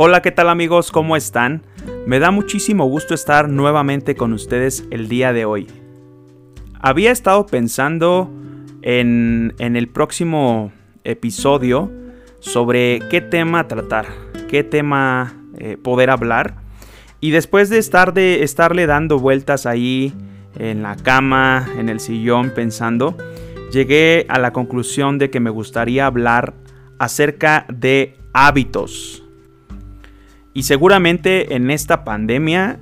Hola, ¿qué tal amigos? ¿Cómo están? Me da muchísimo gusto estar nuevamente con ustedes el día de hoy. Había estado pensando en, el próximo episodio sobre qué tema tratar, qué tema eh, poder hablar. Y después de, estar de estarle dando vueltas ahí en la cama, en el sillón, pensando, llegué a la conclusión de que me gustaría hablar acerca de hábitos. Y seguramente en esta pandemia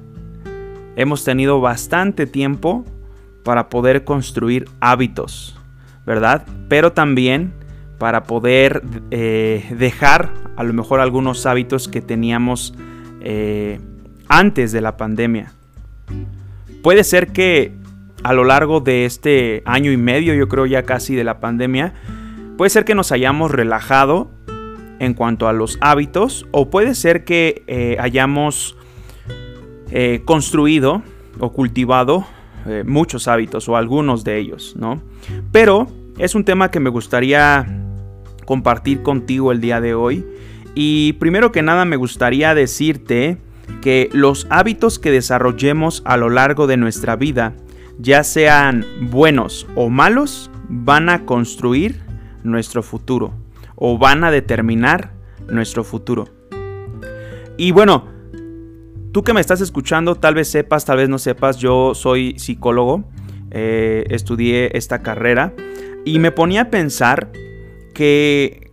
hemos tenido bastante tiempo para poder construir hábitos, ¿verdad? Pero también para poder eh, dejar a lo mejor algunos hábitos que teníamos eh, antes de la pandemia. Puede ser que a lo largo de este año y medio, yo creo ya casi de la pandemia, puede ser que nos hayamos relajado en cuanto a los hábitos o puede ser que eh, hayamos eh, construido o cultivado eh, muchos hábitos o algunos de ellos, ¿no? Pero es un tema que me gustaría compartir contigo el día de hoy y primero que nada me gustaría decirte que los hábitos que desarrollemos a lo largo de nuestra vida, ya sean buenos o malos, van a construir nuestro futuro o van a determinar nuestro futuro. Y bueno, tú que me estás escuchando, tal vez sepas, tal vez no sepas, yo soy psicólogo, eh, estudié esta carrera y me ponía a pensar que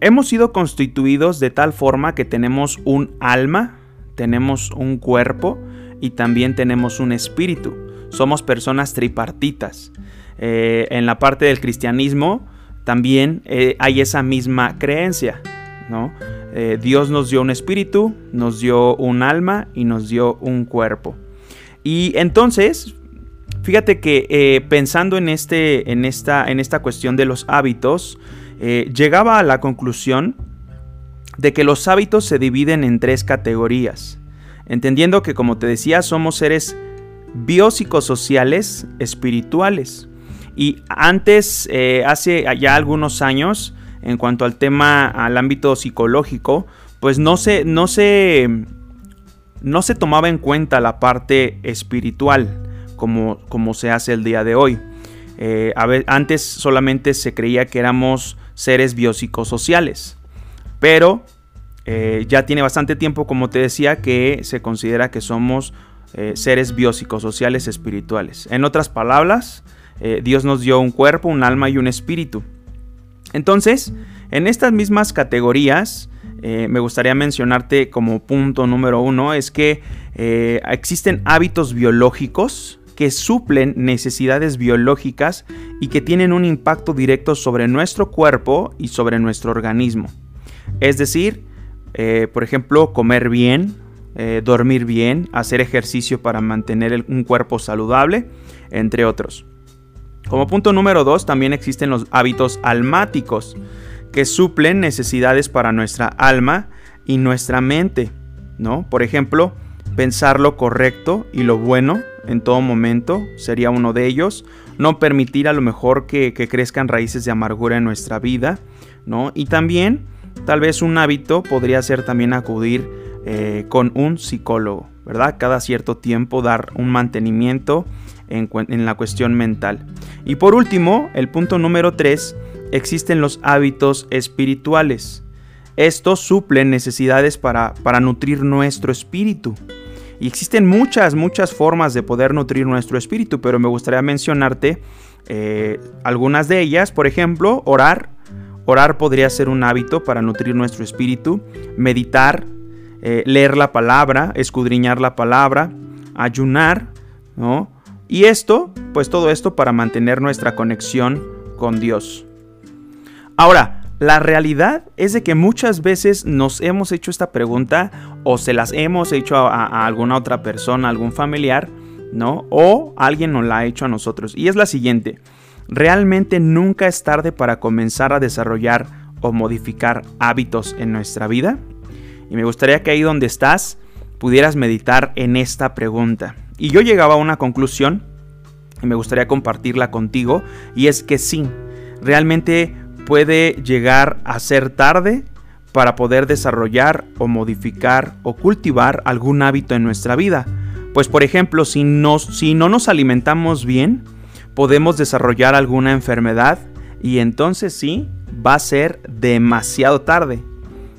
hemos sido constituidos de tal forma que tenemos un alma, tenemos un cuerpo y también tenemos un espíritu. Somos personas tripartitas. Eh, en la parte del cristianismo, también eh, hay esa misma creencia, ¿no? Eh, Dios nos dio un espíritu, nos dio un alma y nos dio un cuerpo. Y entonces, fíjate que eh, pensando en, este, en, esta, en esta cuestión de los hábitos, llegaba a la conclusión de que los hábitos se dividen en tres categorías, entendiendo que como te decía somos seres biopsicosociales espirituales. Y antes, eh, hace ya algunos años, en cuanto al tema, al ámbito psicológico, pues no se, no se, no se tomaba en cuenta la parte espiritual como, como se hace el día de hoy. Eh, antes solamente se creía que éramos seres biopsicosociales, pero eh, ya tiene bastante tiempo, como te decía, que se considera que somos seres biopsicosociales espirituales. En otras palabras, eh, Dios nos dio un cuerpo, un alma y un espíritu. Entonces, en estas mismas categorías, eh, me gustaría mencionarte como punto número uno, es que eh, existen hábitos biológicos que suplen necesidades biológicas y que tienen un impacto directo sobre nuestro cuerpo y sobre nuestro organismo. Es decir, por ejemplo, comer bien, dormir bien, hacer ejercicio para mantener un cuerpo saludable, entre otros. Como punto número 2 también existen los hábitos almáticos, que suplen necesidades para nuestra alma y nuestra mente, ¿no? Por ejemplo, pensar lo correcto y lo bueno en todo momento sería uno de ellos. No permitir a lo mejor que, crezcan raíces de amargura en nuestra vida, ¿no? Y también, tal vez un hábito podría ser también acudir eh, con un psicólogo, ¿verdad? Cada cierto tiempo dar un mantenimiento en, la cuestión mental. Y por último, el punto número 3, existen los hábitos espirituales. Estos suplen necesidades para, para nutrir nuestro espíritu. Y existen muchas, muchas formas de poder nutrir nuestro espíritu, pero me gustaría mencionarte eh, algunas de ellas. Por ejemplo, orar. Orar podría ser un hábito para nutrir nuestro espíritu. Meditar, eh, leer la palabra, escudriñar la palabra, ayunar, ¿no? Y esto, pues todo esto para mantener nuestra conexión con Dios. Ahora, la realidad es de que muchas veces nos hemos hecho esta pregunta o se las hemos hecho a, alguna otra persona, algún familiar, ¿no? O alguien nos la ha hecho a nosotros. Y es la siguiente, realmente nunca es tarde para comenzar a desarrollar o modificar hábitos en nuestra vida. Y me gustaría que ahí donde estás pudieras meditar en esta pregunta. Y yo llegaba a una conclusión y me gustaría compartirla contigo y es que sí, realmente puede llegar a ser tarde para poder desarrollar o modificar o cultivar algún hábito en nuestra vida. Pues por ejemplo, si, si no nos alimentamos bien, podemos desarrollar alguna enfermedad y entonces sí, va a ser demasiado tarde,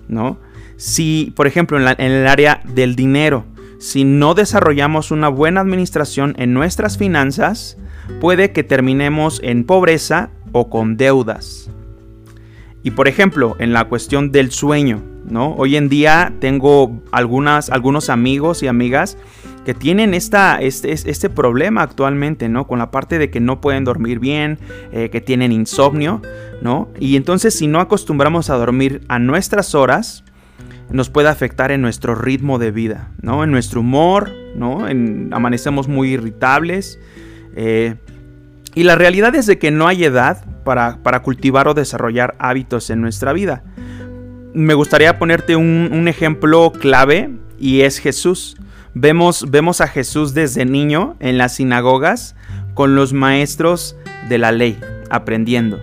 ¿no? Si, por ejemplo, en, en el área del dinero, si no desarrollamos una buena administración en nuestras finanzas, puede que terminemos en pobreza o con deudas. Y por ejemplo, en la cuestión del sueño, ¿no? Hoy en día tengo algunas, algunos amigos y amigas que tienen esta, este, este, problema actualmente, ¿no? Con la parte de que no pueden dormir bien, eh, que tienen insomnio, ¿no? Y entonces si no acostumbramos a dormir a nuestras horas, nos puede afectar en nuestro ritmo de vida, ¿no? En nuestro humor, ¿no? amanecemos muy irritables. Eh, y la realidad es de que no hay edad para, cultivar o desarrollar hábitos en nuestra vida. Me gustaría ponerte un, ejemplo clave y es Jesús. Vemos, vemos a Jesús desde niño en las sinagogas con los maestros de la ley, aprendiendo.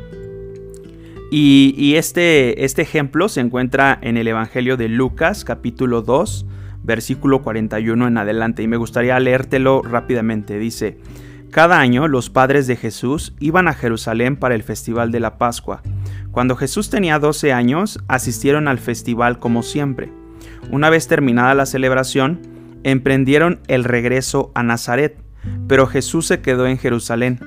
Y, este, este ejemplo se encuentra en el Evangelio de Lucas, capítulo 2, versículo 41 en adelante. Y me gustaría leértelo rápidamente. Dice, cada año los padres de Jesús iban a Jerusalén para el festival de la Pascua. Cuando Jesús tenía 12 años, asistieron al festival como siempre. Una vez terminada la celebración, emprendieron el regreso a Nazaret, pero Jesús se quedó en Jerusalén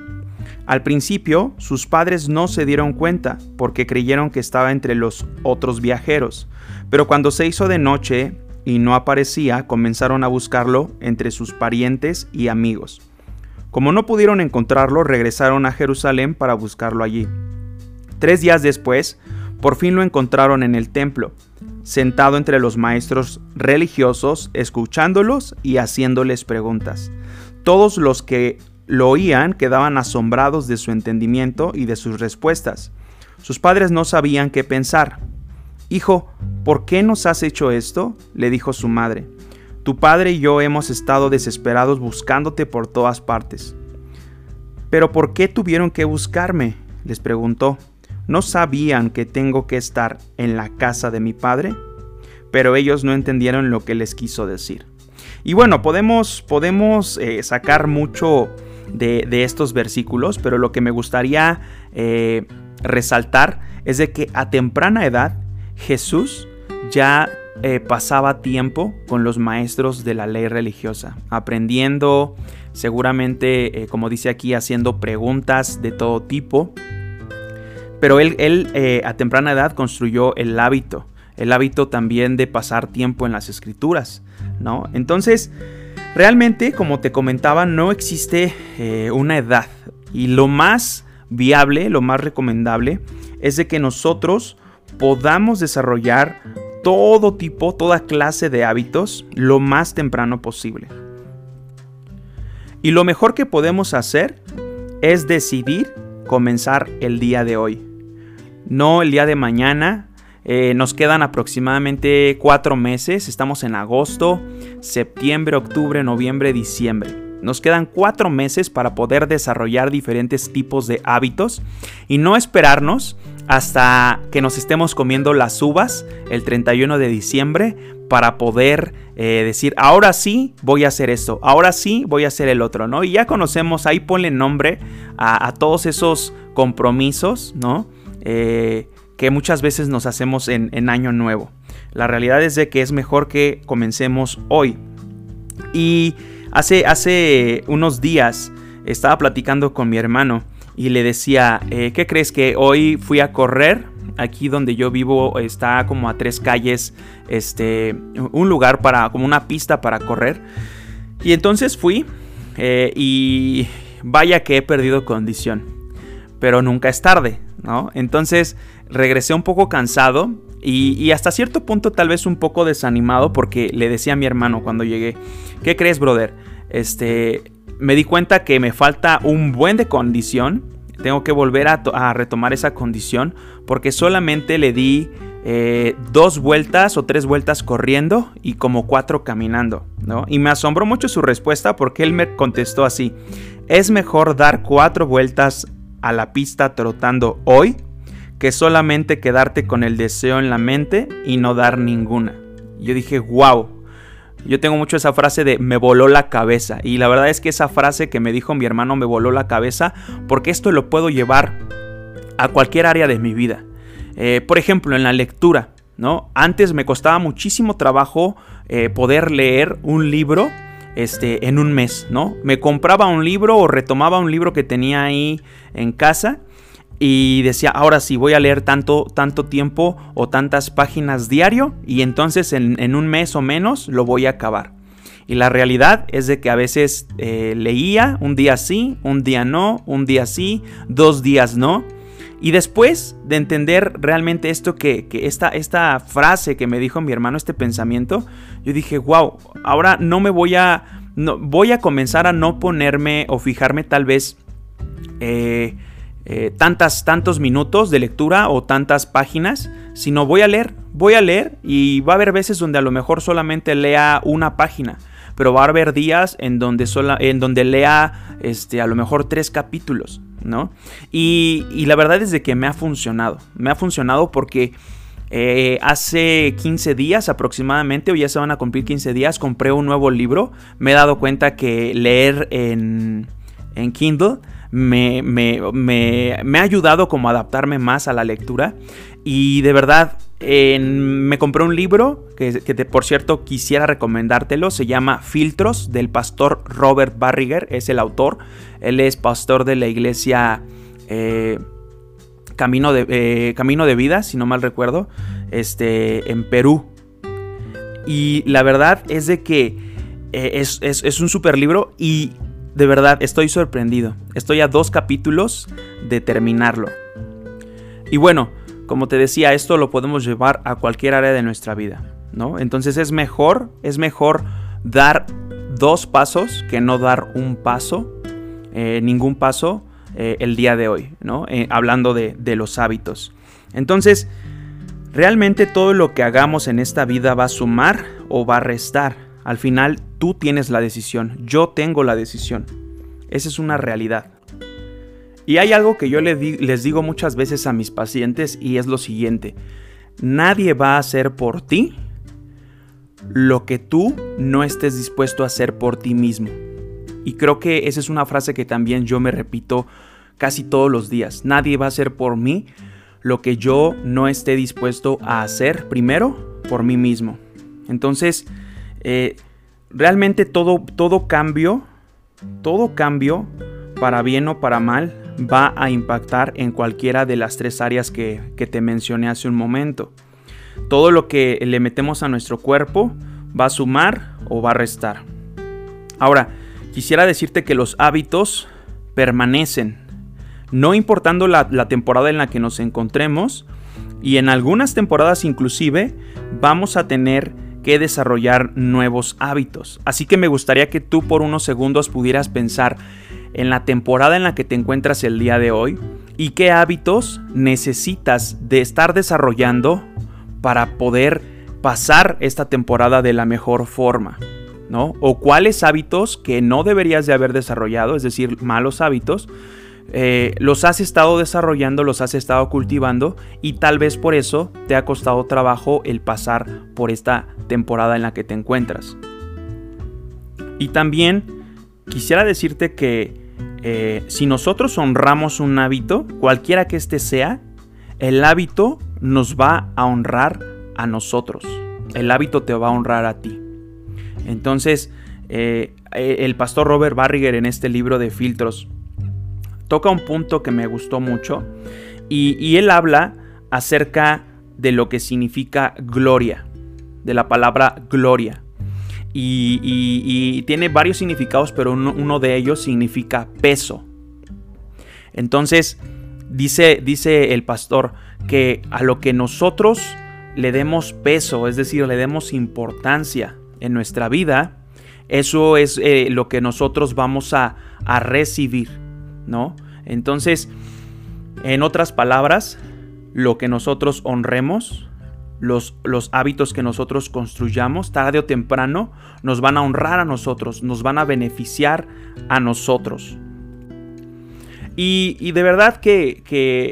al principio, sus padres no se dieron cuenta porque creyeron que estaba entre los otros viajeros, pero cuando se hizo de noche y no aparecía, comenzaron a buscarlo entre sus parientes y amigos. Como no pudieron encontrarlo, regresaron a Jerusalén para buscarlo allí. Tres días después, por fin lo encontraron en el templo, sentado entre los maestros religiosos, escuchándolos y haciéndoles preguntas. Todos los que lo oían quedaban asombrados de su entendimiento y de sus respuestas. Sus padres no sabían qué pensar. Hijo, ¿por qué nos has hecho esto? le dijo su madre. Tu padre y yo hemos estado desesperados buscándote por todas partes. ¿Pero por qué tuvieron que buscarme? les preguntó. ¿No sabían que tengo que estar en la casa de mi padre? Pero ellos no entendieron lo que les quiso decir. Y bueno, podemos, podemos eh, sacar mucho de, estos versículos, pero lo que me gustaría eh, resaltar es de que a temprana edad Jesús ya eh, pasaba tiempo con los maestros de la ley religiosa, aprendiendo, seguramente, eh, como dice aquí, haciendo preguntas de todo tipo. Pero él, él a temprana edad construyó el hábito, el hábito también de pasar tiempo en las escrituras, ¿no? Entonces, Realmente, como te comentaba, no existe eh, una edad y lo más viable, lo más recomendable es de que nosotros podamos desarrollar todo tipo, toda clase de hábitos lo más temprano posible. Y lo mejor que podemos hacer es decidir comenzar el día de hoy. No el día de mañana, eh, nos quedan aproximadamente cuatro meses. Estamos en agosto, septiembre, octubre, noviembre, diciembre. Nos quedan cuatro meses para poder desarrollar diferentes tipos de hábitos y no esperarnos hasta que nos estemos comiendo las uvas el 31 de diciembre para poder eh, decir, ahora sí voy a hacer esto, ahora sí voy a hacer el otro, ¿no? Y ya conocemos, ahí ponle nombre a, todos esos compromisos, ¿no? Eh, que muchas veces nos hacemos en, año nuevo. La realidad es de que es mejor que comencemos hoy. Y hace, hace unos días estaba platicando con mi hermano y le decía, eh, ¿qué crees que hoy fui a correr? Aquí donde yo vivo está como a tres calles, este, un lugar para, como una pista para correr. Y entonces fui eh, y vaya que he perdido condición, pero nunca es tarde, ¿no? Entonces regresé un poco cansado y, hasta cierto punto tal vez un poco desanimado porque le decía a mi hermano cuando llegué, ¿qué crees, brother? Este, me di cuenta que me falta un buen de condición, tengo que volver a, retomar esa condición porque solamente le di eh, dos vueltas o tres vueltas corriendo y como cuatro caminando, ¿no? Y me asombró mucho su respuesta porque él me contestó así, es mejor dar cuatro vueltas a la pista trotando hoy que solamente quedarte con el deseo en la mente y no dar ninguna. Yo dije, wow. Yo tengo mucho esa frase de me voló la cabeza. Y la verdad es que esa frase que me dijo mi hermano me voló la cabeza porque esto lo puedo llevar a cualquier área de mi vida. Eh, por ejemplo, en la lectura. ¿no? Antes me costaba muchísimo trabajo eh, poder leer un libro este, en un mes, ¿no? Me compraba un libro o retomaba un libro que tenía ahí en casa y decía, ahora sí, voy a leer tanto, tanto tiempo o tantas páginas diario y entonces en, un mes o menos lo voy a acabar. Y la realidad es de que a veces eh, leía un día sí, un día no, un día sí, dos días no. Y después de entender realmente esto que, esta, esta frase que me dijo mi hermano, este pensamiento, yo dije, wow, ahora no me voy a, no, voy a comenzar a no ponerme o fijarme tal vez eh, eh, tantas, tantos minutos de lectura o tantas páginas, sino voy a leer, voy a leer y va a haber veces donde a lo mejor solamente lea una página pero va a haber días en donde, en donde lea este, a lo mejor tres capítulos, ¿no? Y, la verdad es de que me ha funcionado, me ha funcionado porque... Eh, hace 15 días aproximadamente, o ya se van a cumplir 15 días, compré un nuevo libro. Me he dado cuenta que leer en, en Kindle me, me, ha ayudado como a adaptarme más a la lectura. Y de verdad, me compré un libro que, por cierto quisiera recomendártelo. Se llama Filtros del pastor Robert Barriger. Es el autor. Él es pastor de la iglesia eh, Camino, de, eh, Camino de Vida, si no mal recuerdo, este, en Perú. Y la verdad es de que eh, es, es un super libro y de verdad estoy sorprendido. Estoy a dos capítulos de terminarlo. Y bueno, como te decía, esto lo podemos llevar a cualquier área de nuestra vida, ¿no? Entonces es mejor, es mejor dar dos pasos que no dar un paso, eh, ningún paso eh, el día de hoy, ¿no? Eh, hablando de, de los hábitos. Entonces, realmente todo lo que hagamos en esta vida va a sumar o va a restar. Al final tú tienes la decisión, yo tengo la decisión. Esa es una realidad. Y hay algo que yo les digo muchas veces a mis pacientes y es lo siguiente. Nadie va a hacer por ti lo que tú no estés dispuesto a hacer por ti mismo. Y creo que esa es una frase que también yo me repito casi todos los días. Nadie va a hacer por mí lo que yo no esté dispuesto a hacer primero por mí mismo. Entonces, eh, realmente todo, todo cambio, todo cambio, para bien o para mal, va a impactar en cualquiera de las tres áreas que, te mencioné hace un momento. Todo lo que le metemos a nuestro cuerpo va a sumar o va a restar. Ahora, quisiera decirte que los hábitos permanecen, no importando la, la, temporada en la que nos encontremos, y en algunas temporadas inclusive vamos a tener que desarrollar nuevos hábitos. Así que me gustaría que tú por unos segundos pudieras pensar en la temporada en la que te encuentras el día de hoy y qué hábitos necesitas de estar desarrollando para poder pasar esta temporada de la mejor forma, ¿no? O cuáles hábitos que no deberías de haber desarrollado, es decir, malos hábitos, eh, los has estado desarrollando, los has estado cultivando y tal vez por eso te ha costado trabajo el pasar por esta temporada en la que te encuentras. Y también quisiera decirte que eh, si nosotros honramos un hábito, cualquiera que éste sea, el hábito nos va a honrar a nosotros. El hábito te va a honrar a ti. Entonces, eh, el pastor Robert Barriger en este libro de filtros toca un punto que me gustó mucho y él habla acerca de lo que significa gloria, de la palabra gloria. Y, tiene varios significados, pero uno, de ellos significa peso. Entonces, dice, dice el pastor que a lo que nosotros le demos peso, es decir, le demos importancia en nuestra vida, eso es eh, lo que nosotros vamos a, a recibir, Entonces, en otras palabras, lo que nosotros honremos, los, hábitos que nosotros construyamos, tarde o temprano, nos van a honrar a nosotros, nos van a beneficiar a nosotros. Y, de verdad que,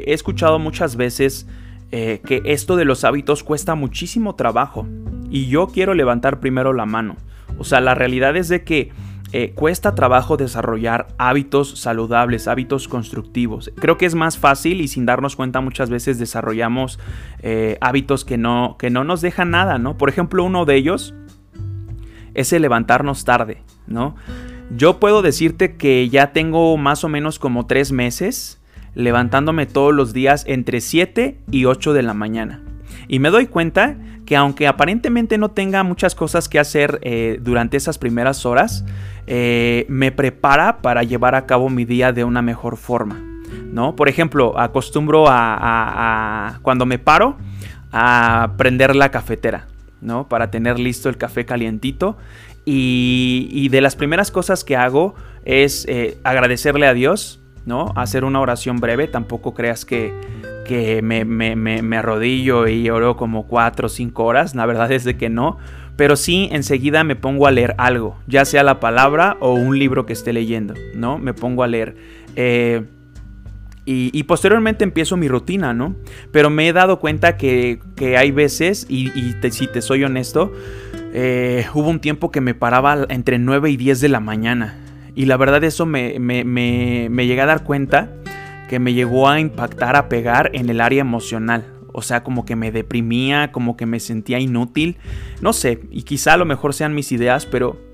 he escuchado muchas veces eh, que esto de los hábitos cuesta muchísimo trabajo. Y yo quiero levantar primero la mano. O sea, la realidad es de que eh, cuesta trabajo desarrollar hábitos saludables, hábitos constructivos. Creo que es más fácil y sin darnos cuenta muchas veces desarrollamos eh, hábitos que no, que no nos dejan nada, ¿no? Por ejemplo, uno de ellos es el levantarnos tarde, ¿no? Yo puedo decirte que ya tengo más o menos como tres meses levantándome todos los días entre 7 y 8 de la mañana. Y me doy cuenta que aunque aparentemente no tenga muchas cosas que hacer eh, durante esas primeras horas, eh, me prepara para llevar a cabo mi día de una mejor forma. ¿no? Por ejemplo, acostumbro a, cuando me paro a prender la cafetera, ¿no? Para tener listo el café calientito. Y, de las primeras cosas que hago es eh, agradecerle a Dios, ¿no? Hacer una oración breve. Tampoco creas que, que me, me, arrodillo y oro como 4 o 5 horas. La verdad es de que no. Pero sí enseguida me pongo a leer algo, ya sea la palabra o un libro que esté leyendo, ¿no? Me pongo a leer. Eh, y, posteriormente empiezo mi rutina, ¿no? Pero me he dado cuenta que, hay veces, y, si te soy honesto, eh, hubo un tiempo que me paraba entre 9 y 10 de la mañana. Y la verdad eso me, me, me, me llegué a dar cuenta que me llegó a impactar, a pegar en el área emocional. O sea, como que me deprimía, como que me sentía inútil. No sé, y quizá a lo mejor sean mis ideas, pero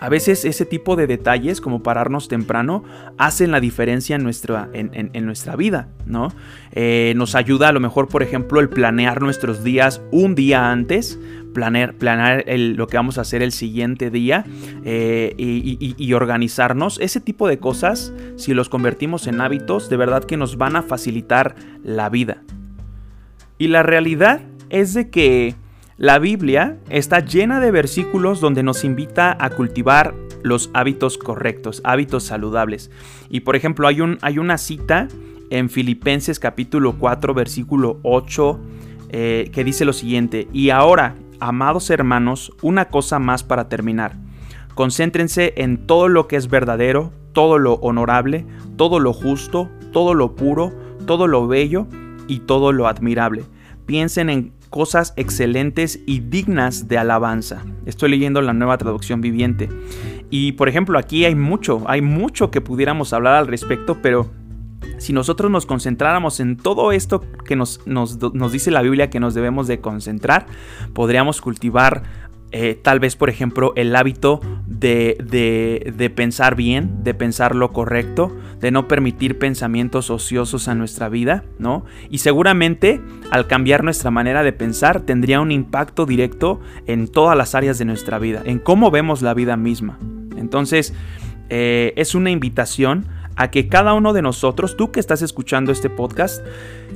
a veces ese tipo de detalles, como pararnos temprano, hacen la diferencia en nuestra, en, nuestra vida, ¿no? Eh, nos ayuda a lo mejor, por ejemplo, el planear nuestros días un día antes, planear, lo que vamos a hacer el siguiente día eh, y, organizarnos. Ese tipo de cosas, si los convertimos en hábitos, de verdad que nos van a facilitar la vida. Y la realidad es de que la Biblia está llena de versículos donde nos invita a cultivar los hábitos correctos, hábitos saludables. Y por ejemplo, hay, un, hay una cita en Filipenses capítulo 4, versículo 8, eh, que dice lo siguiente, y ahora, amados hermanos, una cosa más para terminar. Concéntrense en todo lo que es verdadero, todo lo honorable, todo lo justo, todo lo puro, todo lo bello y todo lo admirable. Piensen en cosas excelentes y dignas de alabanza. Estoy leyendo la nueva traducción viviente. Y por ejemplo, aquí hay mucho, hay mucho que pudiéramos hablar al respecto, pero si nosotros nos concentráramos en todo esto que nos, nos, nos, dice la Biblia que nos debemos de concentrar, podríamos cultivar eh, tal vez, por ejemplo, el hábito de, de, pensar bien, de pensar lo correcto, de no permitir pensamientos ociosos a nuestra vida, ¿no? Y seguramente al cambiar nuestra manera de pensar tendría un impacto directo en todas las áreas de nuestra vida, en cómo vemos la vida misma. Entonces, eh, es una invitación a que cada uno de nosotros, tú que estás escuchando este podcast,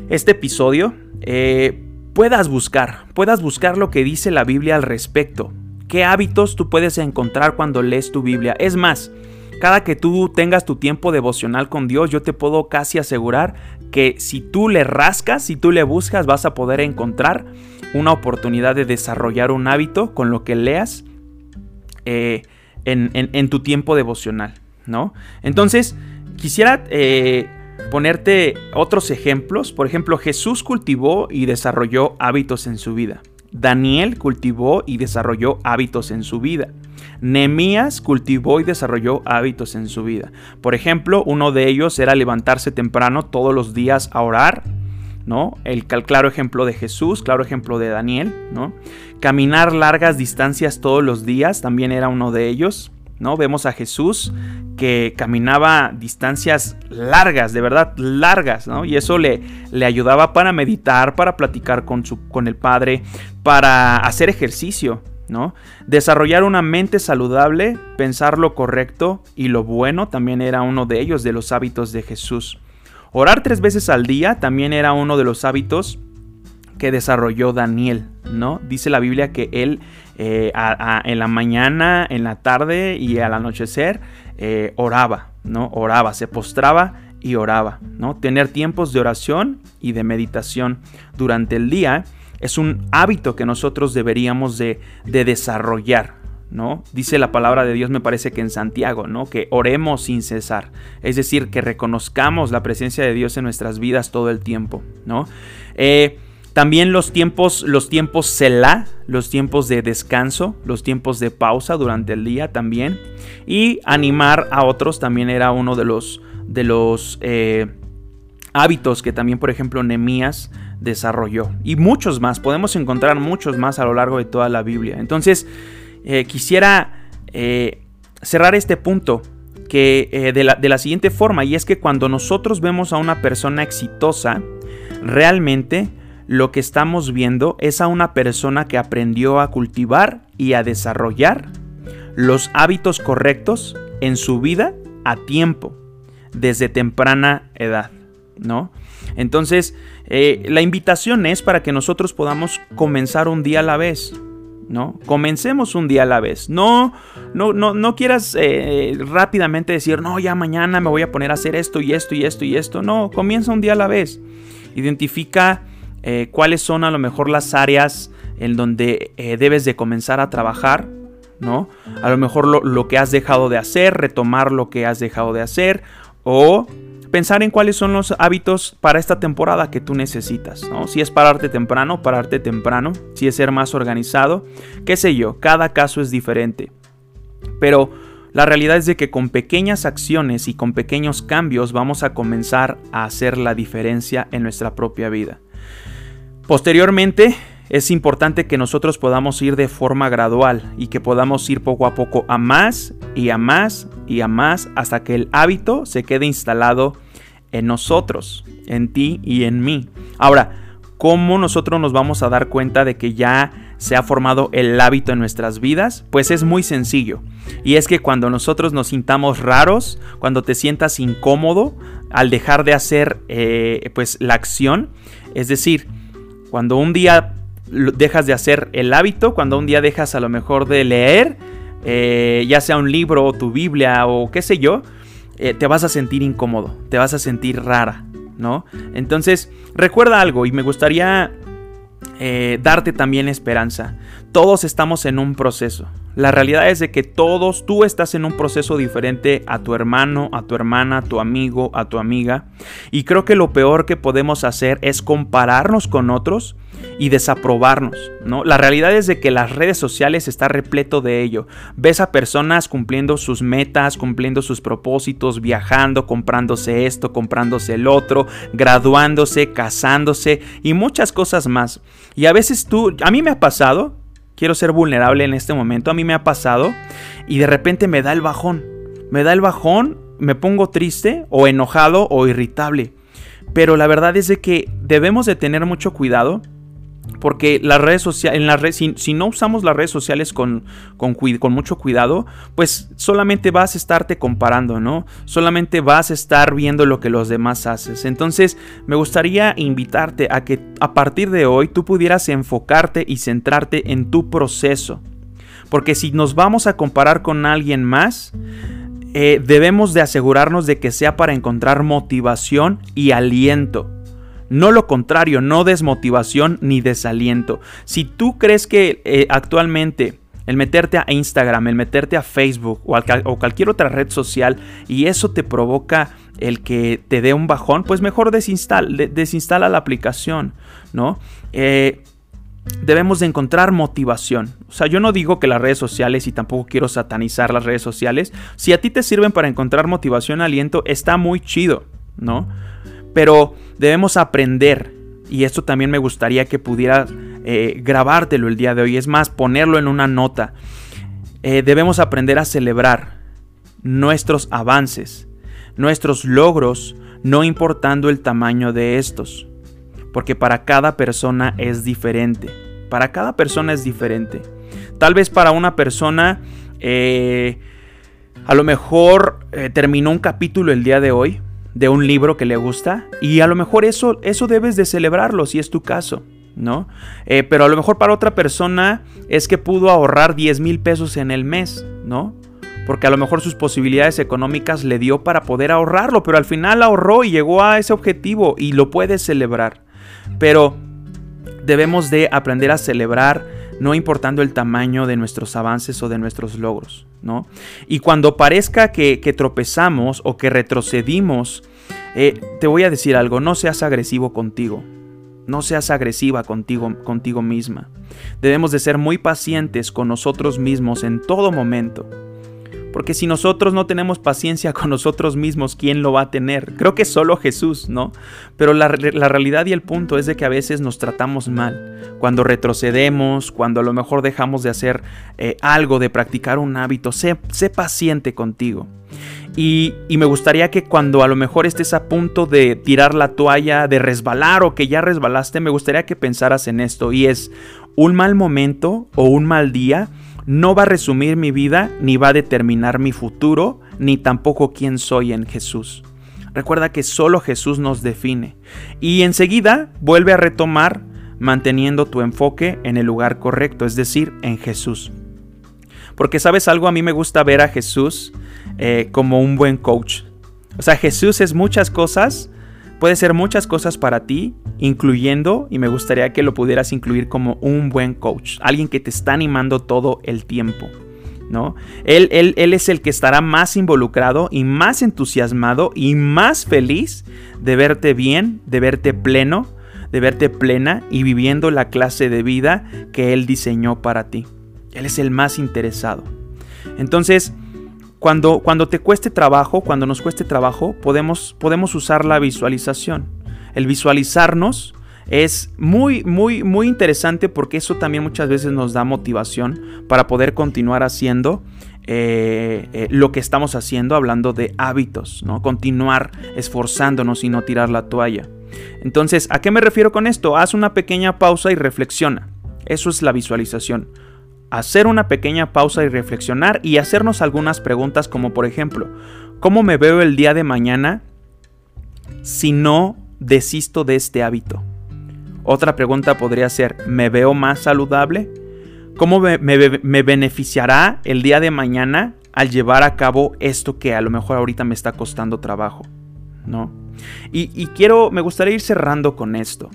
este episodio, eh, puedas buscar, puedas buscar lo que dice la Biblia al respecto. ¿Qué hábitos tú puedes encontrar cuando lees tu Biblia? Es más, cada que tú tengas tu tiempo devocional con Dios, yo te puedo casi asegurar que si tú le rascas, si tú le buscas, vas a poder encontrar una oportunidad de desarrollar un hábito con lo que leas eh, en, tu tiempo devocional, ¿no? Entonces, quisiera eh, ponerte otros ejemplos. Por ejemplo, Jesús cultivó y desarrolló hábitos en su vida. Daniel cultivó y desarrolló hábitos en su vida. Nemías cultivó y desarrolló hábitos en su vida. Por ejemplo, uno de ellos era levantarse temprano todos los días a orar, ¿no? El claro ejemplo de Jesús, claro ejemplo de Daniel, ¿no? Caminar largas distancias todos los días también era uno de ellos. ¿No? Vemos a Jesús que caminaba distancias largas, de verdad largas, ¿no? Y eso le, le ayudaba para meditar, para platicar con, su, con el Padre, para hacer ejercicio, ¿no? Desarrollar una mente saludable, pensar lo correcto y lo bueno también era uno de ellos, de los hábitos de Jesús. Orar tres veces al día también era uno de los hábitos que desarrolló Daniel, ¿no? Dice la Biblia que él eh, en la mañana, en la tarde y al anochecer eh, oraba, ¿no? Oraba, se postraba y oraba, ¿no? Tener tiempos de oración y de meditación durante el día es un hábito que nosotros deberíamos de, desarrollar, ¿no? Dice la palabra de Dios, me parece que en Santiago, ¿no? Que oremos sin cesar. Es decir, que reconozcamos la presencia de Dios en nuestras vidas todo el tiempo, ¿no? Eh, también los tiempos, los tiempos Selah, los tiempos de descanso, los tiempos de pausa durante el día también. Y animar a otros también era uno de los, de los eh, hábitos que también, por ejemplo, Nemías desarrolló. Y muchos más, podemos encontrar muchos más a lo largo de toda la Biblia. Entonces, eh, quisiera eh, cerrar este punto que, de, la, de la siguiente forma, y es que cuando nosotros vemos a una persona exitosa, realmente lo que estamos viendo es a una persona que aprendió a cultivar y a desarrollar los hábitos correctos en su vida a tiempo, desde temprana edad, ¿no? Entonces, eh, la invitación es para que nosotros podamos comenzar un día a la vez, ¿no? Comencemos un día a la vez. No, no, no, no quieras eh, rápidamente decir, no, ya mañana me voy a poner a hacer esto y esto y esto y esto. No, comienza un día a la vez. Identifica eh, cuáles son a lo mejor las áreas en donde eh, debes de comenzar a trabajar, ¿no? A lo mejor lo, que has dejado de hacer, retomar lo que has dejado de hacer o pensar en cuáles son los hábitos para esta temporada que tú necesitas, ¿no? Si es pararte temprano, pararte temprano, si es ser más organizado, qué sé yo, cada caso es diferente. Pero la realidad es de que con pequeñas acciones y con pequeños cambios vamos a comenzar a hacer la diferencia en nuestra propia vida. Posteriormente, es importante que nosotros podamos ir de forma gradual y que podamos ir poco a poco a más y a más y a más hasta que el hábito se quede instalado en nosotros, en ti y en mí. Ahora, ¿cómo nosotros nos vamos a dar cuenta de que ya se ha formado el hábito en nuestras vidas? Pues es muy sencillo. Y es que cuando nosotros nos sintamos raros, cuando te sientas incómodo al dejar de hacer eh, pues la acción, es decir, cuando un día dejas de hacer el hábito, cuando un día dejas a lo mejor de leer, eh, ya sea un libro o tu Biblia o qué sé yo, eh, te vas a sentir incómodo, te vas a sentir rara, ¿no? Entonces, recuerda algo y me gustaría eh, darte también esperanza. Todos estamos en un proceso. La realidad es de que todos, tú estás en un proceso diferente a tu hermano, a tu hermana, a tu amigo, a tu amiga. Y creo que lo peor que podemos hacer es compararnos con otros y desaprobarnos, ¿no? La realidad es de que las redes sociales está repleto de ello. Ves a personas cumpliendo sus metas, cumpliendo sus propósitos, viajando, comprándose esto, comprándose el otro, graduándose, casándose y muchas cosas más. Y a veces tú, a mí me ha pasado, quiero ser vulnerable en este momento, a mí me ha pasado y de repente me da el bajón. Me da el bajón, me pongo triste o enojado o irritable. Pero la verdad es de que debemos de tener mucho cuidado porque las redes sociales, en las redes, si, no usamos las redes sociales con, con, con, mucho cuidado, pues solamente vas a estarte comparando, ¿no? Solamente vas a estar viendo lo que los demás haces. Entonces, me gustaría invitarte a que a partir de hoy tú pudieras enfocarte y centrarte en tu proceso. Porque si nos vamos a comparar con alguien más, eh, debemos de asegurarnos de que sea para encontrar motivación y aliento no lo contrario, no desmotivación ni desaliento. Si tú crees que eh, actualmente el meterte a Instagram, el meterte a Facebook o, o, cualquier otra red social y eso te provoca el que te dé un bajón, pues mejor desinstala la aplicación, ¿no? Eh, debemos de encontrar motivación. O sea, yo no digo que las redes sociales y tampoco quiero satanizar las redes sociales. Si a ti te sirven para encontrar motivación, aliento, está muy chido, ¿no? Pero debemos aprender, y esto también me gustaría que pudieras eh, grabártelo el día de hoy, es más, ponerlo en una nota. Eh, debemos aprender a celebrar nuestros avances, nuestros logros, no importando el tamaño de estos. Porque para cada persona es diferente. Para cada persona es diferente. Tal vez para una persona, eh, a lo mejor terminó un capítulo el día de hoy, de un libro que le gusta y a lo mejor eso, eso debes de celebrarlo si es tu caso, ¿no? Eh, pero a lo mejor para otra persona es que pudo ahorrar 10 mil pesos en el mes, ¿no? Porque a lo mejor sus posibilidades económicas le dio para poder ahorrarlo, pero al final ahorró y llegó a ese objetivo y lo puedes celebrar. Pero debemos de aprender a celebrar no importando el tamaño de nuestros avances o de nuestros logros, ¿no? Y cuando parezca que, tropezamos o que retrocedimos, eh, te voy a decir algo, no seas agresivo contigo, no seas agresiva contigo, contigo misma. Debemos de ser muy pacientes con nosotros mismos en todo momento. Porque si nosotros no tenemos paciencia con nosotros mismos, ¿quién lo va a tener? Creo que solo Jesús, ¿no? Pero la, realidad y el punto es de que a veces nos tratamos mal. Cuando retrocedemos, cuando a lo mejor dejamos de hacer eh, algo, de practicar un hábito, sé, sé paciente contigo. Y, y, me gustaría que cuando a lo mejor estés a punto de tirar la toalla, de resbalar o que ya resbalaste, me gustaría que pensaras en esto. Y es un mal momento o un mal día no va a resumir mi vida, ni va a determinar mi futuro, ni tampoco quién soy en Jesús. Recuerda que solo Jesús nos define. Y enseguida vuelve a retomar manteniendo tu enfoque en el lugar correcto, es decir, en Jesús. Porque sabes algo, a mí me gusta ver a Jesús eh, como un buen coach. O sea, Jesús es muchas cosas, puede ser muchas cosas para ti, incluyendo, y me gustaría que lo pudieras incluir como un buen coach, alguien que te está animando todo el tiempo. ¿No? Él, él, él, es el que estará más involucrado y más entusiasmado y más feliz de verte bien, de verte pleno, de verte plena y viviendo la clase de vida que Él diseñó para ti. Él es el más interesado. Entonces, cuando, cuando te cueste trabajo, cuando nos cueste trabajo, podemos, podemos usar la visualización. El visualizarnos es muy, muy, muy interesante porque eso también muchas veces nos da motivación para poder continuar haciendo eh, eh, lo que estamos haciendo, hablando de hábitos, ¿no? Continuar esforzándonos y no tirar la toalla. Entonces, ¿a qué me refiero con esto? Haz una pequeña pausa y reflexiona. Eso es la visualización. Hacer una pequeña pausa y reflexionar y hacernos algunas preguntas como por ejemplo, ¿cómo me veo el día de mañana si no desisto de este hábito? Otra pregunta podría ser, ¿me veo más saludable? ¿Cómo me, beneficiará el día de mañana al llevar a cabo esto que a lo mejor ahorita me está costando trabajo? ¿No? Y, quiero, me gustaría ir cerrando con esto.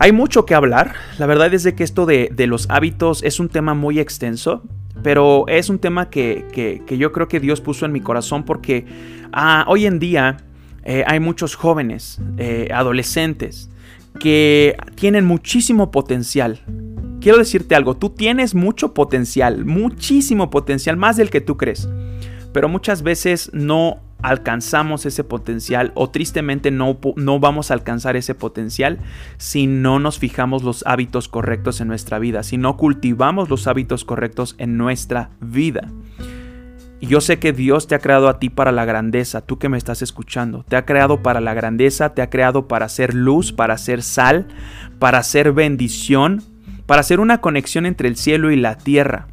Hay mucho que hablar. La verdad es de que esto de, los hábitos es un tema muy extenso, pero es un tema que, yo creo que Dios puso en mi corazón porque ah, hoy en día eh, hay muchos jóvenes, eh, adolescentes, que tienen muchísimo potencial. Quiero decirte algo, tú tienes mucho potencial, muchísimo potencial, más del que tú crees. Pero muchas veces no alcanzamos ese potencial o tristemente no, no vamos a alcanzar ese potencial si no nos fijamos los hábitos correctos en nuestra vida, si no cultivamos los hábitos correctos en nuestra vida. Y yo sé que Dios te ha creado a ti para la grandeza, tú que me estás escuchando. Te ha creado para la grandeza, te ha creado para hacer luz, para hacer sal, para hacer bendición, para hacer una conexión entre el cielo y la tierra.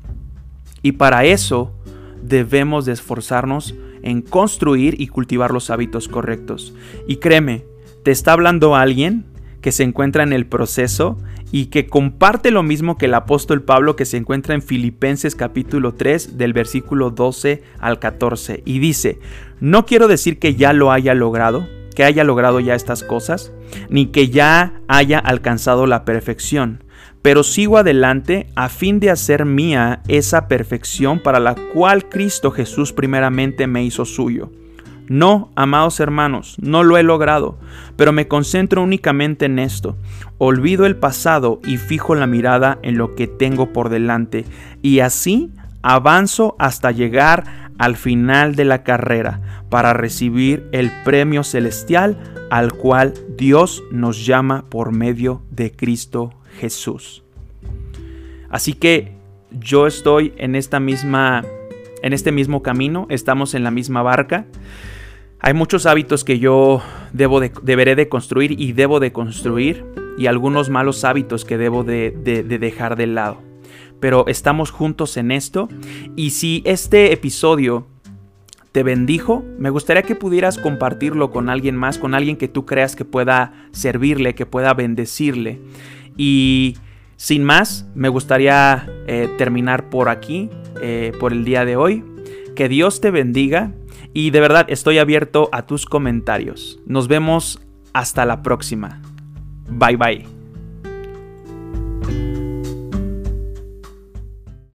Y para eso debemos de esforzarnos en construir y cultivar los hábitos correctos. Y créeme, te está hablando alguien que se encuentra en el proceso y que comparte lo mismo que el apóstol Pablo que se encuentra en Filipenses capítulo 3 del versículo 12 al 14 y dice, no quiero decir que ya lo haya logrado, que haya logrado ya estas cosas, ni que ya haya alcanzado la perfección, pero sigo adelante a fin de hacer mía esa perfección para la cual Cristo Jesús primeramente me hizo suyo no, amados hermanos, no lo he logrado, pero me concentro únicamente en esto. Olvido el pasado y fijo la mirada en lo que tengo por delante, y así avanzo hasta llegar al final de la carrera para recibir el premio celestial al cual Dios nos llama por medio de Cristo Jesús. Así que yo estoy en esta misma en este mismo camino, estamos en la misma barca. Hay muchos hábitos que yo debo de, deberé de construir y debo de construir y algunos malos hábitos que debo de, dejar de lado. Pero estamos juntos en esto y si este episodio te bendijo, me gustaría que pudieras compartirlo con alguien más, con alguien que tú creas que pueda servirle, que pueda bendecirle. Y sin más, me gustaría eh, terminar por aquí, eh, por el día de hoy. Que Dios te bendiga y de verdad estoy abierto a tus comentarios. Nos vemos hasta la próxima. Bye bye.